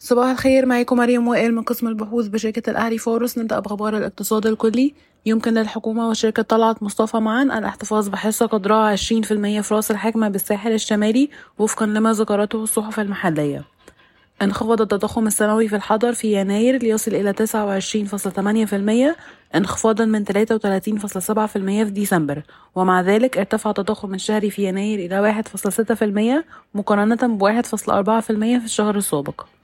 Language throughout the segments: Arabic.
صباح الخير معاكم مريم وائل من قسم البحوث بشركة الأهلي فورس. نبدأ بأخبار الاقتصاد الكلي. يمكن للحكومة وشركة طلعت مصطفى معا الإحتفاظ بحصة قدرها 20% في رأس الحكمة بالساحل الشمالي وفقا لما ذكرته الصحف المحلية. انخفض التضخم السنوي في الحضر في يناير ليصل إلى 29.8% انخفاضا من 33.7% في ديسمبر. ومع ذلك ارتفع التضخم الشهري في يناير إلى 1.6% مقارنة ب 1.4% في الشهر السابق.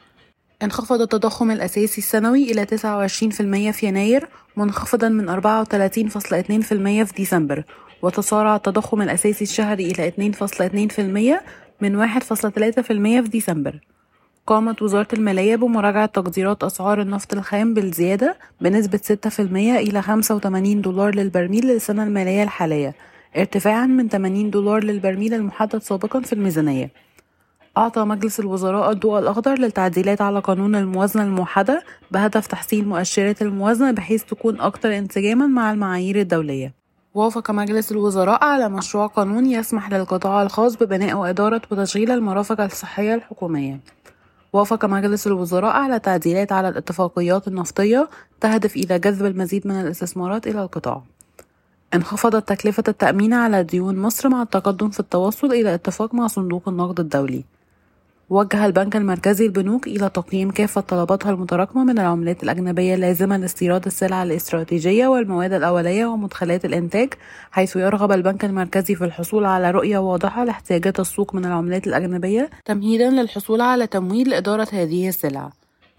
انخفض التضخم الأساسي السنوي إلى 29% في يناير منخفضا من 34.2% في ديسمبر. وتصارع التضخم الأساسي الشهري إلى 2.2% من 1.3% في ديسمبر. قامت وزارة المالية بمراجعة تقديرات أسعار النفط الخام بالزيادة بنسبة 6% إلى 85 دولار للبرميل للسنة المالية الحالية ارتفاعا من 80 دولار للبرميل المحدد سابقا في الميزانية. أعطى مجلس الوزراء الضوء الأخضر للتعديلات على قانون الموازنة الموحدة بهدف تحسين مؤشرات الموازنة بحيث تكون أكثر انسجاما مع المعايير الدولية. وافق مجلس الوزراء على مشروع قانون يسمح للقطاع الخاص ببناء وإدارة وتشغيل المرافق الصحية الحكومية. وافق مجلس الوزراء على تعديلات على الاتفاقيات النفطية تهدف إلى جذب المزيد من الاستثمارات إلى القطاع. انخفضت تكلفة التأمين على ديون مصر مع التقدم في التوصل إلى اتفاق مع صندوق النقد الدولي. وجه البنك المركزي البنوك إلى تقييم كافة طلباتها المتراكمة من العملات الأجنبية اللازمة لاستيراد السلع الاستراتيجية والمواد الأولية ومدخلات الإنتاج حيث يرغب البنك المركزي في الحصول على رؤية واضحة لاحتياجات السوق من العملات الأجنبية تمهيدا للحصول على تمويل لإدارة هذه السلع.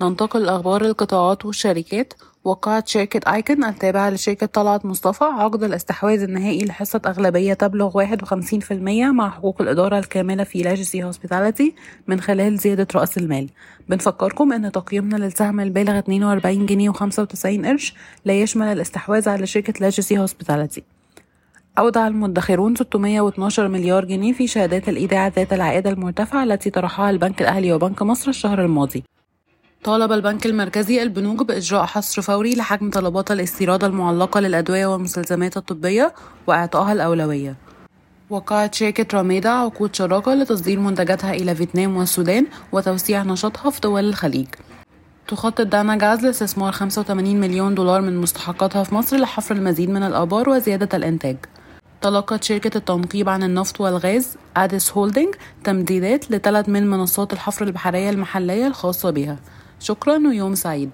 ننتقل لأخبار القطاعات والشركات. وقعت شركة أيكون التابعة لشركة طلعت مصطفى. عقد الاستحواذ النهائي لحصة أغلبية تبلغ 51% مع حقوق الإدارة الكاملة في Legacy Hospitality من خلال زيادة رأس المال. بنفكركم أن تقييمنا للسهم البالغ 42 جنيه و95 قرش لا يشمل الاستحواذ على شركة Legacy Hospitality أودع المدخرون 612 مليار جنيه في شهادات الإيداع ذات العائدة المرتفعة التي طرحها البنك الأهلي وبنك مصر الشهر الماضي. طالب البنك المركزي البنوك بإجراء حصر فوري لحجم طلبات الاستيراد المعلقة للأدوية والمستلزمات الطبية وإعطائها الأولوية. وقعت شركة راميدا عقود شراكة لتصدير منتجاتها إلى فيتنام والسودان وتوسيع نشاطها في دول الخليج. تخطط دانا جاز لاستثمار 85 مليون دولار من مستحقاتها في مصر لحفر المزيد من الآبار وزيادة الإنتاج. تلقت شركة التنقيب عن النفط والغاز أديس Holding تمديدات لثلاث من منصات الحفر البحرية المحلية الخاصة بها. شكرا ويوم سعيد.